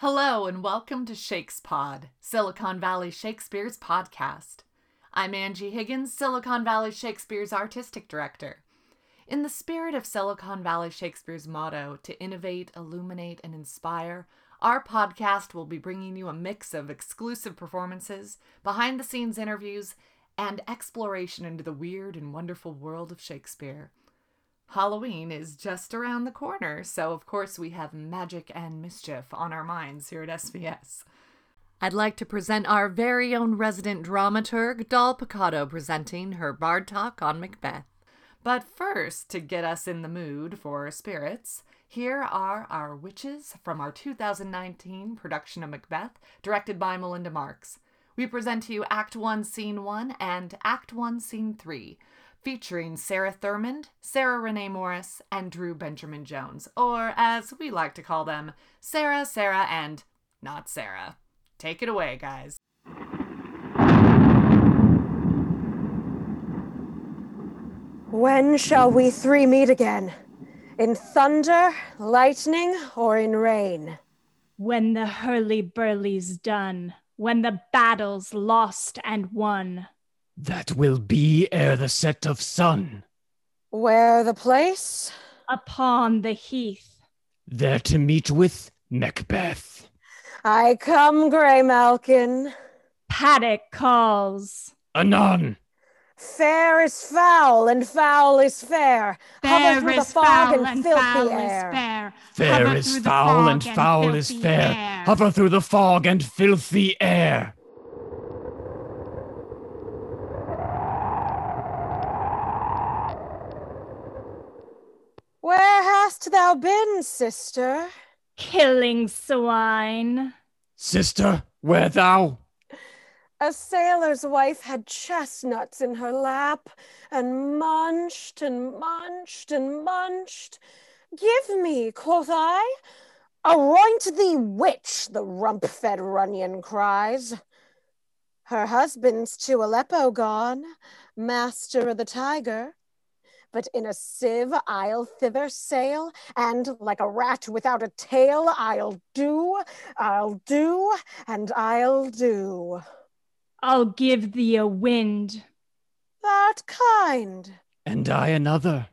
Hello and welcome to Shakespod, Silicon Valley Shakespeare's podcast. I'm Angie Higgins, Silicon Valley Shakespeare's artistic director. In the spirit of Silicon Valley Shakespeare's motto to innovate, illuminate, and inspire, our podcast will be bringing you a mix of exclusive performances, behind the scenes interviews, and exploration into the weird and wonderful world of Shakespeare. Halloween is just around the corner, so of course we have magic and mischief on our minds here at SVS. I'd like to present our very own resident dramaturg, Doll Picado, presenting her Bard Talk on Macbeth. But first, to get us in the mood for spirits, here are our witches from our 2019 production of Macbeth, directed by Melinda Marks. We present to you Act 1, Scene 1 and Act 1, Scene 3 featuring Sarah Thurmond, Sarah Renee Morris, and Drew Benjamin Jones, or as we like to call them, Sarah, Sarah, and not Sarah. Take it away, guys. When shall we three meet again? In thunder, lightning, or in rain? When the hurly-burly's done, when the battle's lost and won. That will be ere the set of sun. Where the place? Upon the heath. There to meet with Macbeth. I come, Grey Malkin. Paddock calls. Anon. Fair is foul, and foul is fair. Fair Hover through the is fog foul and and filthy foul air. is fair. Fair Hover is through the foul fog and foul is fair. air. Hover through the fog and filthy air. Where hast thou been, sister? Killing swine. Sister, where thou? A sailor's wife had chestnuts in her lap and munched and munched and munched. Give me, quoth I. Aroint thee, witch, the rump fed ronyon cries. Her husband's to Aleppo gone, master of the tiger. But in a sieve I'll thither sail, and like a rat without a tail, I'll do, I'll do, and I'll do. I'll give thee a wind. That kind. And I another.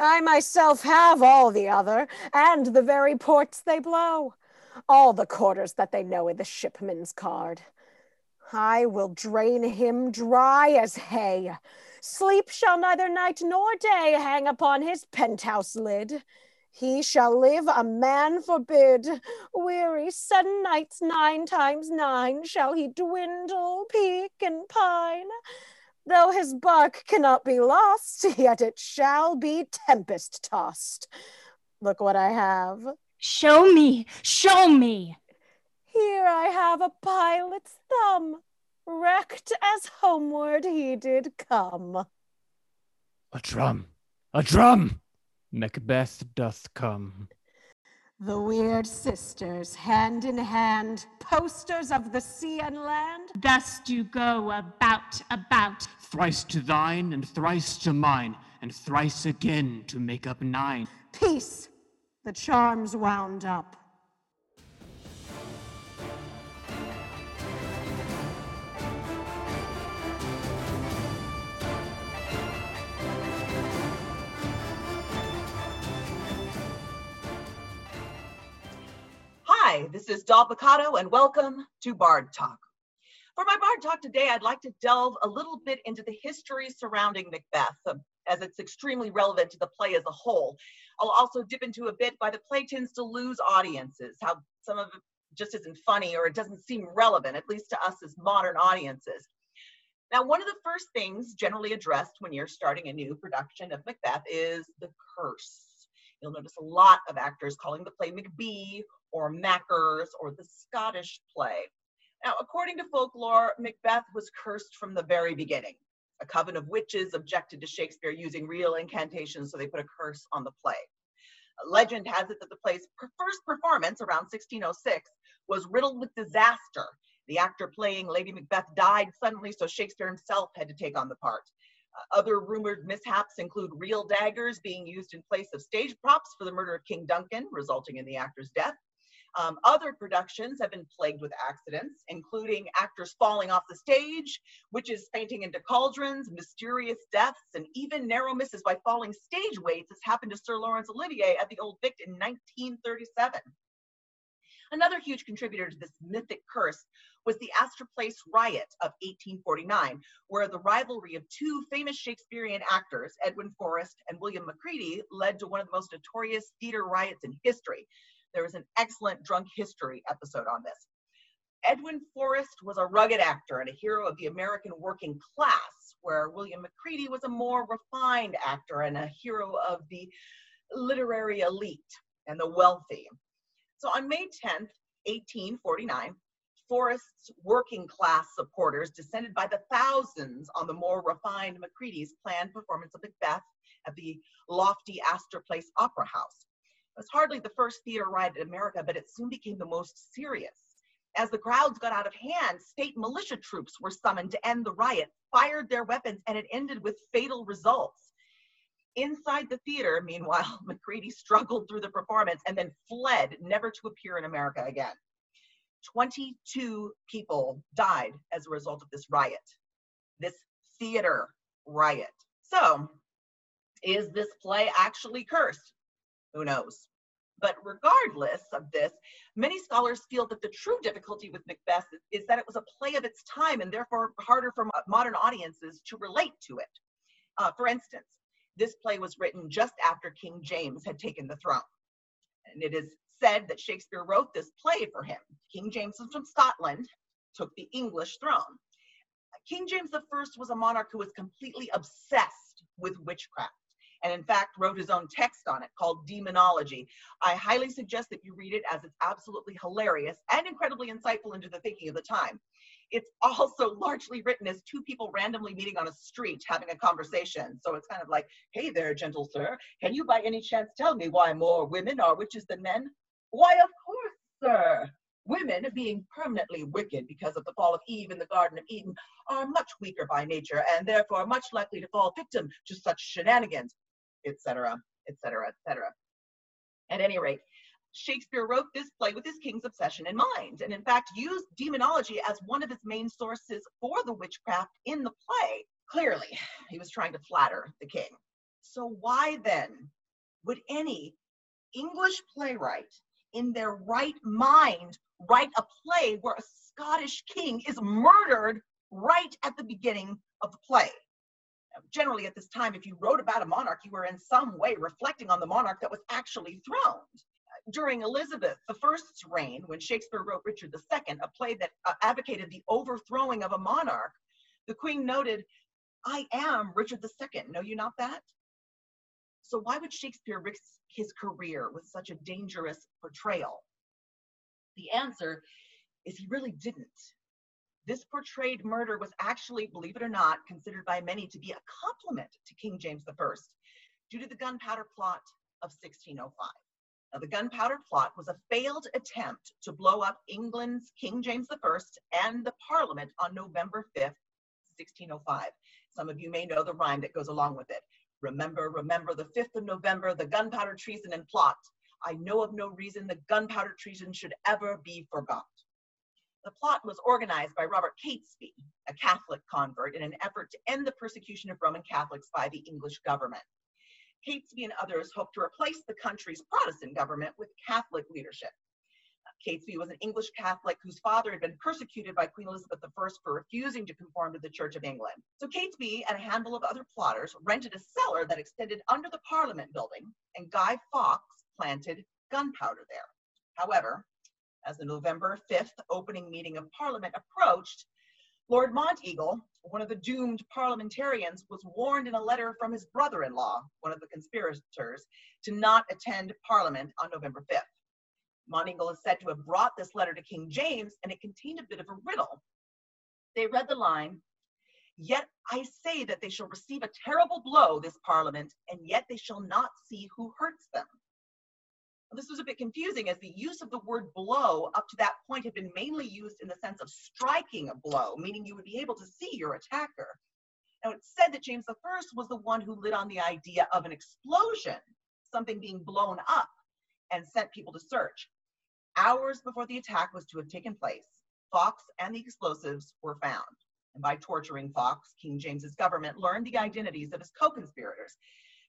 I myself have all the other, and the very ports they blow, all the quarters that they know in the shipman's card. I will drain him dry as hay. Sleep shall neither night nor day hang upon his penthouse lid. He shall live a man forbid. Weary sudden nights nine times nine shall he dwindle, peak, and pine. Though his bark cannot be lost, yet it shall be tempest tossed. Look what I have. Show me, show me. Here I have a pilot's thumb, wrecked as homeward he did come. A drum. A drum. Macbeth doth come. The weird sisters, hand in hand, posters of the sea and land. Thus do go about, about. Thrice to thine, and thrice to mine, and thrice again to make up nine. Peace, the charms wound up. Hi, this is Doll Picado, and welcome to Bard Talk. For my Bard Talk today, I'd like to delve a little bit into the history surrounding Macbeth, um, as it's extremely relevant to the play as a whole. I'll also dip into a bit why the play tends to lose audiences, how some of it just isn't funny or it doesn't seem relevant, at least to us as modern audiences. Now, one of the first things generally addressed when you're starting a new production of Macbeth is the curse. You'll notice a lot of actors calling the play Macbee or Mackers or the Scottish play. Now, according to folklore, Macbeth was cursed from the very beginning. A coven of witches objected to Shakespeare using real incantations, so they put a curse on the play. Legend has it that the play's first performance around 1606 was riddled with disaster. The actor playing Lady Macbeth died suddenly, so Shakespeare himself had to take on the part. Uh, other rumored mishaps include real daggers being used in place of stage props for the murder of King Duncan, resulting in the actor's death. Um, other productions have been plagued with accidents, including actors falling off the stage, witches fainting into cauldrons, mysterious deaths, and even narrow misses by falling stage weights, as happened to Sir Laurence Olivier at the Old Vic in 1937. Another huge contributor to this mythic curse was the Astor Place riot of 1849, where the rivalry of two famous Shakespearean actors, Edwin Forrest and William Macready, led to one of the most notorious theater riots in history. There was an excellent drunk history episode on this. Edwin Forrest was a rugged actor and a hero of the American working class, where William Macready was a more refined actor and a hero of the literary elite and the wealthy. So on May 10th, 1849, Forrest's working class supporters descended by the thousands on the more refined Macready's planned performance of Macbeth at the lofty Astor Place Opera House. It was hardly the first theater riot in America, but it soon became the most serious. As the crowds got out of hand, state militia troops were summoned to end the riot, fired their weapons, and it ended with fatal results. Inside the theater, meanwhile, Macready struggled through the performance and then fled, never to appear in America again. 22 people died as a result of this riot, this theater riot. So, is this play actually cursed? Who knows? But regardless of this, many scholars feel that the true difficulty with Macbeth is that it was a play of its time and therefore harder for modern audiences to relate to it. Uh, for instance, this play was written just after King James had taken the throne. And it is said that Shakespeare wrote this play for him. King James was from Scotland, took the English throne. King James I was a monarch who was completely obsessed with witchcraft and in fact wrote his own text on it called Daemonologie. I highly suggest that you read it as it's absolutely hilarious and incredibly insightful into the thinking of the time. It's also largely written as two people randomly meeting on a street having a conversation. So it's kind of like, hey there, gentle sir, can you by any chance tell me why more women are witches than men? Why, of course, sir. Women, being permanently wicked because of the fall of Eve in the Garden of Eden, are much weaker by nature and therefore much likely to fall victim to such shenanigans, etc., etc., etc. At any rate, Shakespeare wrote this play with his king's obsession in mind, and in fact used Daemonologie as one of his main sources for the witchcraft in the play. Clearly, he was trying to flatter the king. So, why then would any English playwright in their right mind write a play where a Scottish king is murdered right at the beginning of the play? Generally, at this time, if you wrote about a monarch, you were in some way reflecting on the monarch that was actually throned during Elizabeth I's reign, when Shakespeare wrote Richard II, a play that uh, advocated the overthrowing of a monarch, the queen noted, I am Richard II. Know you not that? So why would Shakespeare risk his career with such a dangerous portrayal? The answer is he really didn't. This portrayed murder was actually, believe it or not, considered by many to be a compliment to King James I due to the gunpowder plot of 1605. Now, the gunpowder plot was a failed attempt to blow up England's King James I and the Parliament on November 5th, 1605. Some of you may know the rhyme that goes along with it. Remember, remember the 5th of November, the gunpowder treason and plot. I know of no reason the gunpowder treason should ever be forgot. The plot was organized by Robert Catesby, a Catholic convert, in an effort to end the persecution of Roman Catholics by the English government. Catesby and others hoped to replace the country's Protestant government with Catholic leadership. Catesby was an English Catholic whose father had been persecuted by Queen Elizabeth I for refusing to conform to the Church of England. So Catesby and a handful of other plotters rented a cellar that extended under the Parliament building, and Guy Fawkes planted gunpowder there. However, as the November 5th opening meeting of Parliament approached, Lord Monteagle, one of the doomed parliamentarians, was warned in a letter from his brother in law, one of the conspirators, to not attend Parliament on November 5th. Monteagle is said to have brought this letter to King James, and it contained a bit of a riddle. They read the line Yet I say that they shall receive a terrible blow, this Parliament, and yet they shall not see who hurts them. This was a bit confusing as the use of the word blow up to that point had been mainly used in the sense of striking a blow, meaning you would be able to see your attacker. Now it's said that James I was the one who lit on the idea of an explosion, something being blown up, and sent people to search. Hours before the attack was to have taken place, Fawkes and the explosives were found. And by torturing Fawkes, King James's government learned the identities of his co-conspirators.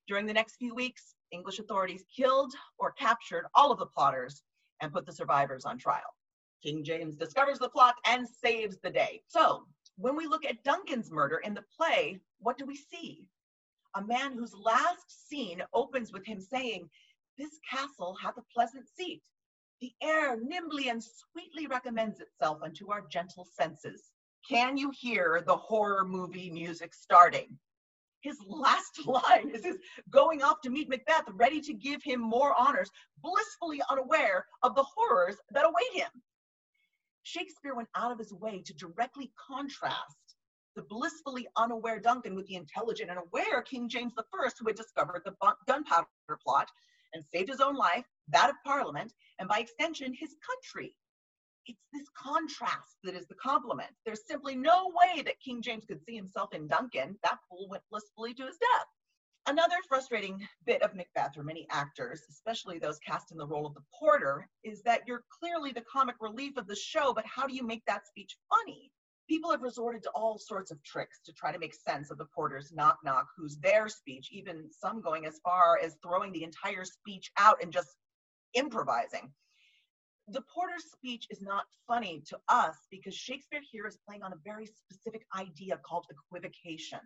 During the next few weeks, English authorities killed or captured all of the plotters and put the survivors on trial. King James discovers the plot and saves the day. So, when we look at Duncan's murder in the play, what do we see? A man whose last scene opens with him saying, This castle hath a pleasant seat. The air nimbly and sweetly recommends itself unto our gentle senses. Can you hear the horror movie music starting? His last line is his going off to meet Macbeth, ready to give him more honors, blissfully unaware of the horrors that await him. Shakespeare went out of his way to directly contrast the blissfully unaware Duncan with the intelligent and aware King James I, who had discovered the gunpowder plot and saved his own life, that of Parliament, and by extension, his country. It's this contrast that is the compliment. There's simply no way that King James could see himself in Duncan. That fool went blissfully to his death. Another frustrating bit of Macbeth for many actors, especially those cast in the role of the porter, is that you're clearly the comic relief of the show, but how do you make that speech funny? People have resorted to all sorts of tricks to try to make sense of the porter's knock knock, who's their speech, even some going as far as throwing the entire speech out and just improvising. The porter's speech is not funny to us because Shakespeare here is playing on a very specific idea called equivocation.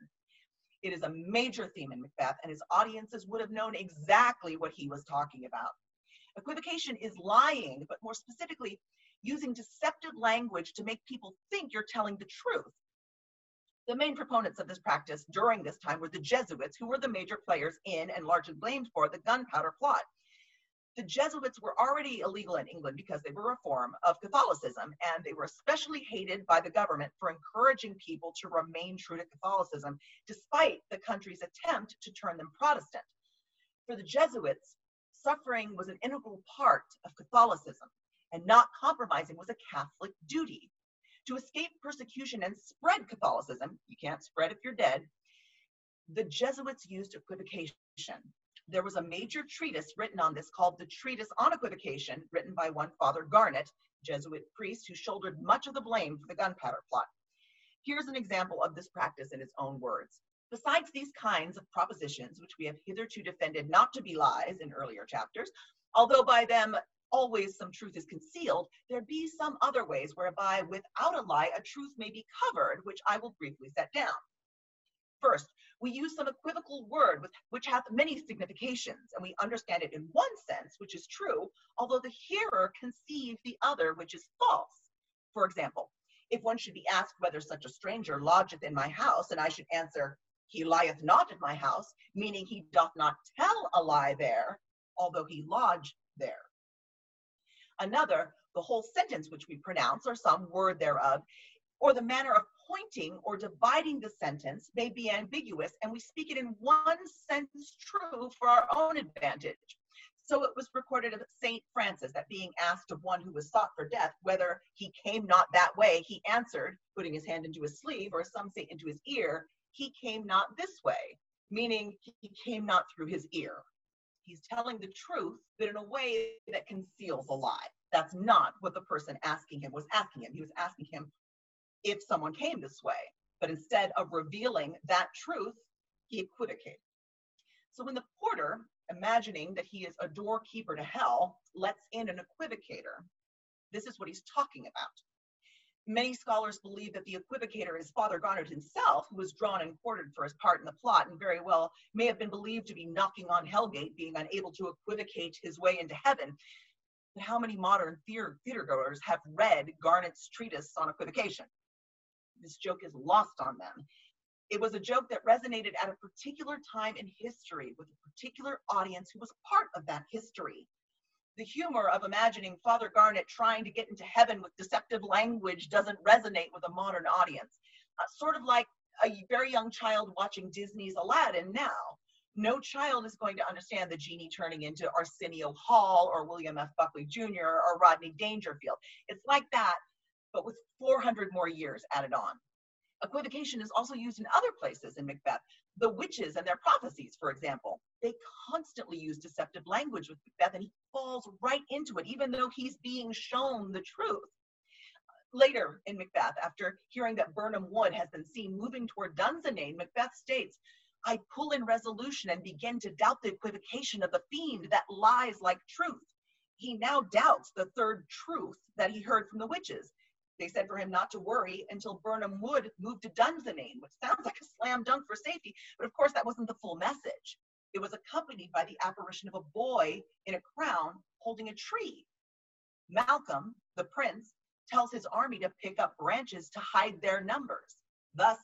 It is a major theme in Macbeth, and his audiences would have known exactly what he was talking about. Equivocation is lying, but more specifically, using deceptive language to make people think you're telling the truth. The main proponents of this practice during this time were the Jesuits, who were the major players in and largely blamed for the gunpowder plot the Jesuits were already illegal in England because they were a form of Catholicism, and they were especially hated by the government for encouraging people to remain true to Catholicism, despite the country's attempt to turn them Protestant. For the Jesuits, suffering was an integral part of Catholicism, and not compromising was a Catholic duty. To escape persecution and spread Catholicism, you can't spread if you're dead, the Jesuits used equivocation there was a major treatise written on this called the Treatise on Equivocation, written by one Father Garnet, Jesuit priest, who shouldered much of the blame for the gunpowder plot. Here's an example of this practice in his own words. Besides these kinds of propositions, which we have hitherto defended not to be lies in earlier chapters, although by them always some truth is concealed, there be some other ways whereby without a lie a truth may be covered, which I will briefly set down. First, we use some equivocal word with, which hath many significations, and we understand it in one sense, which is true, although the hearer conceive the other, which is false. For example, if one should be asked whether such a stranger lodgeth in my house, and I should answer, He lieth not in my house, meaning he doth not tell a lie there, although he lodge there. Another, the whole sentence which we pronounce, or some word thereof, or the manner of pointing or dividing the sentence may be ambiguous, and we speak it in one sense true for our own advantage. So it was recorded of Saint Francis that being asked of one who was sought for death whether he came not that way, he answered, putting his hand into his sleeve, or some say into his ear, he came not this way, meaning he came not through his ear. He's telling the truth, but in a way that conceals a lie. That's not what the person asking him was asking him. He was asking him, if someone came this way. But instead of revealing that truth, he equivocated. So when the porter, imagining that he is a doorkeeper to hell, lets in an equivocator, this is what he's talking about. Many scholars believe that the equivocator is Father Garnet himself, who was drawn and quartered for his part in the plot, and very well may have been believed to be knocking on Hellgate, being unable to equivocate his way into heaven. But how many modern theater, theater goers have read Garnet's treatise on equivocation? This joke is lost on them. It was a joke that resonated at a particular time in history with a particular audience who was part of that history. The humor of imagining Father Garnet trying to get into heaven with deceptive language doesn't resonate with a modern audience. Uh, sort of like a very young child watching Disney's Aladdin now. No child is going to understand the genie turning into Arsenio Hall or William F. Buckley Jr. or Rodney Dangerfield. It's like that, but with 400 more years added on. Equivocation is also used in other places in Macbeth. The witches and their prophecies, for example. They constantly use deceptive language with Macbeth, and he falls right into it, even though he's being shown the truth. Later in Macbeth, after hearing that Birnam Wood has been seen moving toward Dunsinane, Macbeth states, I pull in resolution and begin to doubt the equivocation of the fiend that lies like truth. He now doubts the third truth that he heard from the witches. They said for him not to worry until Birnam Wood moved to Dunsinane, which sounds like a slam dunk for safety, but of course that wasn't the full message. It was accompanied by the apparition of a boy in a crown holding a tree. Malcolm, the prince, tells his army to pick up branches to hide their numbers. Thus,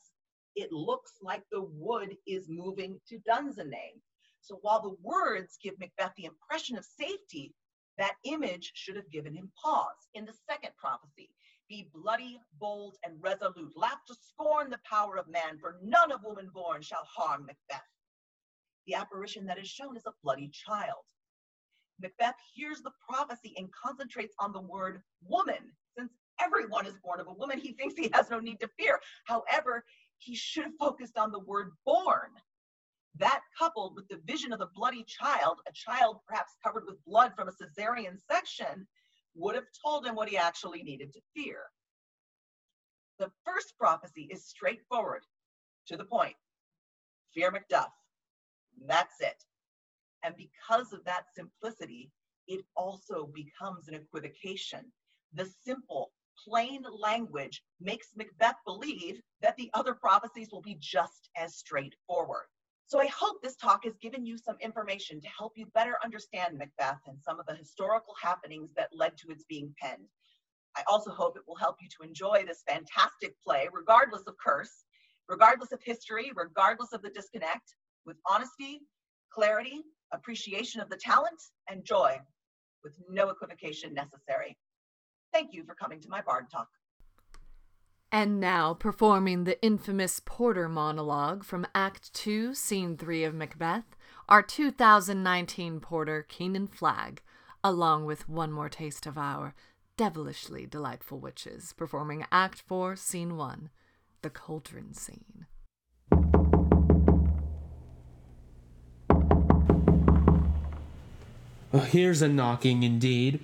it looks like the wood is moving to Dunsinane. So while the words give Macbeth the impression of safety, that image should have given him pause. In the second prophecy, be bloody, bold, and resolute. Laugh to scorn the power of man, for none of woman born shall harm Macbeth. The apparition that is shown is a bloody child. Macbeth hears the prophecy and concentrates on the word woman. Since everyone is born of a woman, he thinks he has no need to fear. However, he should have focused on the word born. That coupled with the vision of the bloody child, a child perhaps covered with blood from a cesarean section, would have told him what he actually needed to fear. The first prophecy is straightforward, to the point. Fear Macduff. That's it. And because of that simplicity, it also becomes an equivocation. The simple, plain language makes Macbeth believe that the other prophecies will be just as straightforward. So I hope this talk has given you some information to help you better understand Macbeth and some of the historical happenings that led to its being penned. I also hope it will help you to enjoy this fantastic play, regardless of curse, regardless of history, regardless of the disconnect, with honesty, clarity, appreciation of the talent, and joy, with no equivocation necessary. Thank you for coming to my Bard Talk. And now, performing the infamous Porter monologue from Act 2, Scene 3 of Macbeth, our 2019 Porter Keenan Flagg, along with one more taste of our devilishly delightful witches, performing Act 4, Scene 1, the Cauldron Scene. Oh, here's a knocking indeed.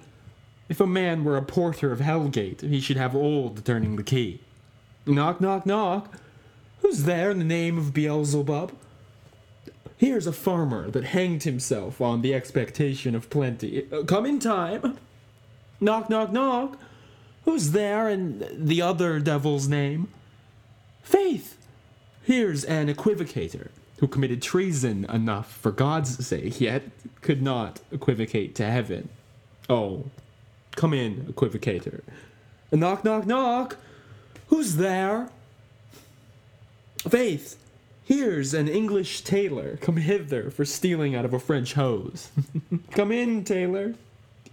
If a man were a porter of Hellgate, he should have old turning the key. Knock, knock, knock. Who's there in the name of Beelzebub? Here's a farmer that hanged himself on the expectation of plenty. Uh, come in time. Knock, knock, knock. Who's there in the other devil's name? Faith. Here's an equivocator who committed treason enough for God's sake, yet could not equivocate to heaven. Oh, come in, equivocator. Knock, knock, knock. Who's there? Faith, here's an English tailor come hither for stealing out of a French hose. come in, tailor.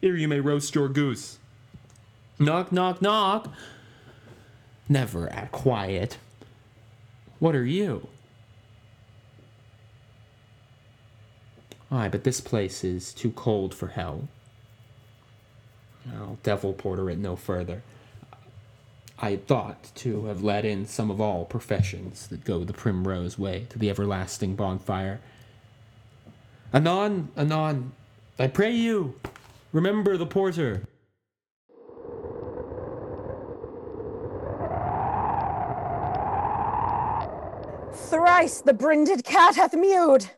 Here you may roast your goose. Knock, knock, knock. Never at quiet. What are you? Aye, but this place is too cold for hell. I'll devil porter it no further. I thought to have let in some of all professions that go the primrose way to the everlasting bonfire. Anon, anon, I pray you, remember the porter. Thrice the brinded cat hath mewed.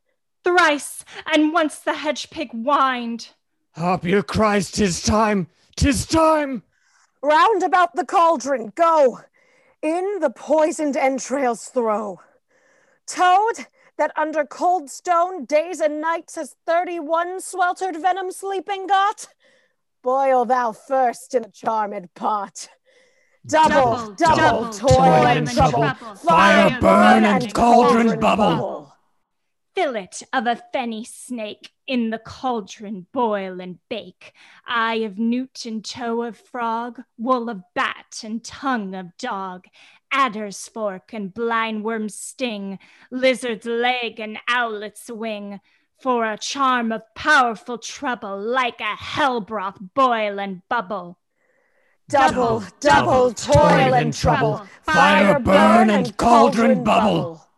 Thrice, and once the hedge pig whined. Harpier cries, tis time, tis time. Round about the cauldron, go. In the poisoned entrails throw. Toad, that under cold stone days and nights has 31 sweltered venom sleeping got, boil thou first in a charmed pot. Double, double, Double, toil, toil and trouble, trouble, fire burn and cauldron bubble. Fillet of a fenny snake in the cauldron boil and bake. Eye of newt and toe of frog, wool of bat and tongue of dog, adder's fork and blindworm's sting, lizard's leg and owlet's wing. For a charm of powerful trouble, like a hell broth boil and bubble. Double, double, toil and trouble, fire burn and cauldron bubble.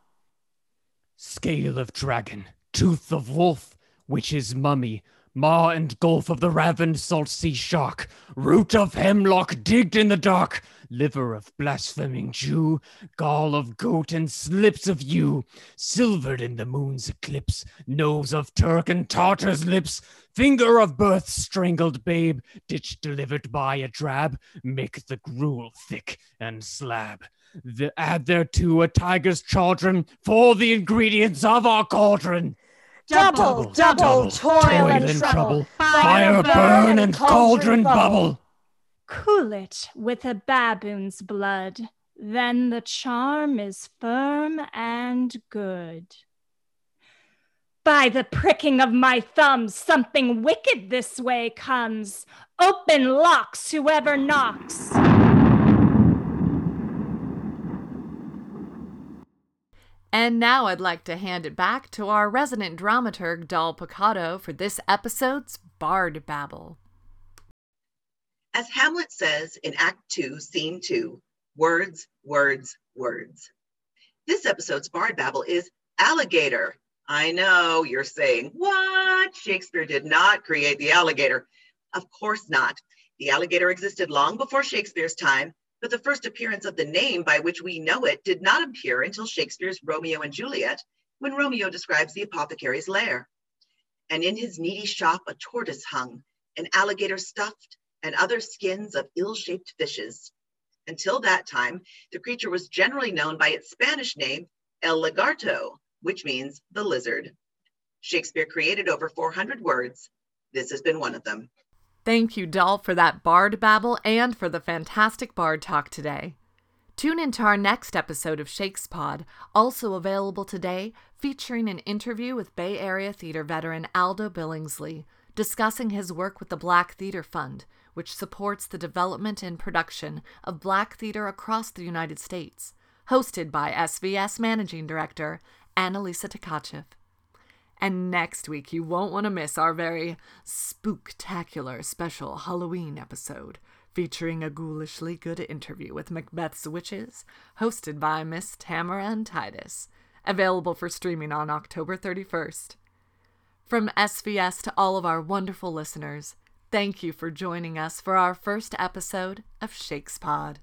Scale of dragon, tooth of wolf, witch's mummy, maw and gulf of the ravened salt sea shark, root of hemlock digged in the dark, liver of blaspheming Jew, gall of goat and slips of yew, silvered in the moon's eclipse, nose of Turk and Tartar's lips, finger of birth strangled babe, ditch delivered by a drab, make the gruel thick and slab. The, add thereto a tiger's chaldron for the ingredients of our cauldron. Double, double, toil, and trouble. Fire burn and cauldron bubble. Cool it with a baboon's blood, then the charm is firm and good. By the pricking of my thumbs, something wicked this way comes. Open locks, whoever knocks. And now I'd like to hand it back to our resident dramaturg, Doll Picado, for this episode's Bard Babble. As Hamlet says in Act 2, Scene 2, words, words, words. This episode's Bard Babble is alligator. I know you're saying, what? Shakespeare did not create the alligator. Of course not. The alligator existed long before Shakespeare's time, but the first appearance of the name by which we know it did not appear until Shakespeare's Romeo and Juliet, when Romeo describes the apothecary's lair. And in his needy shop a tortoise hung, an alligator stuffed, and other skins of ill-shaped fishes. Until that time, the creature was generally known by its Spanish name, El Lagarto, which means the lizard. Shakespeare created over 400 words. This has been one of them. Thank you, Doll, for that Bard Babble and for the fantastic Bard Talk today. Tune in to our next episode of Shakespod, also available today, featuring an interview with Bay Area theater veteran Aldo Billingsley, discussing his work with the Black Theater Fund, which supports the development and production of black theater across the United States, hosted by SVS Managing Director Annalisa Tkachev. And next week, you won't want to miss our very spooktacular special Halloween episode featuring a ghoulishly good interview with Macbeth's witches, hosted by Miss Tamara and Titus, available for streaming on October 31st. From SVS to all of our wonderful listeners, thank you for joining us for our first episode of Shakespod.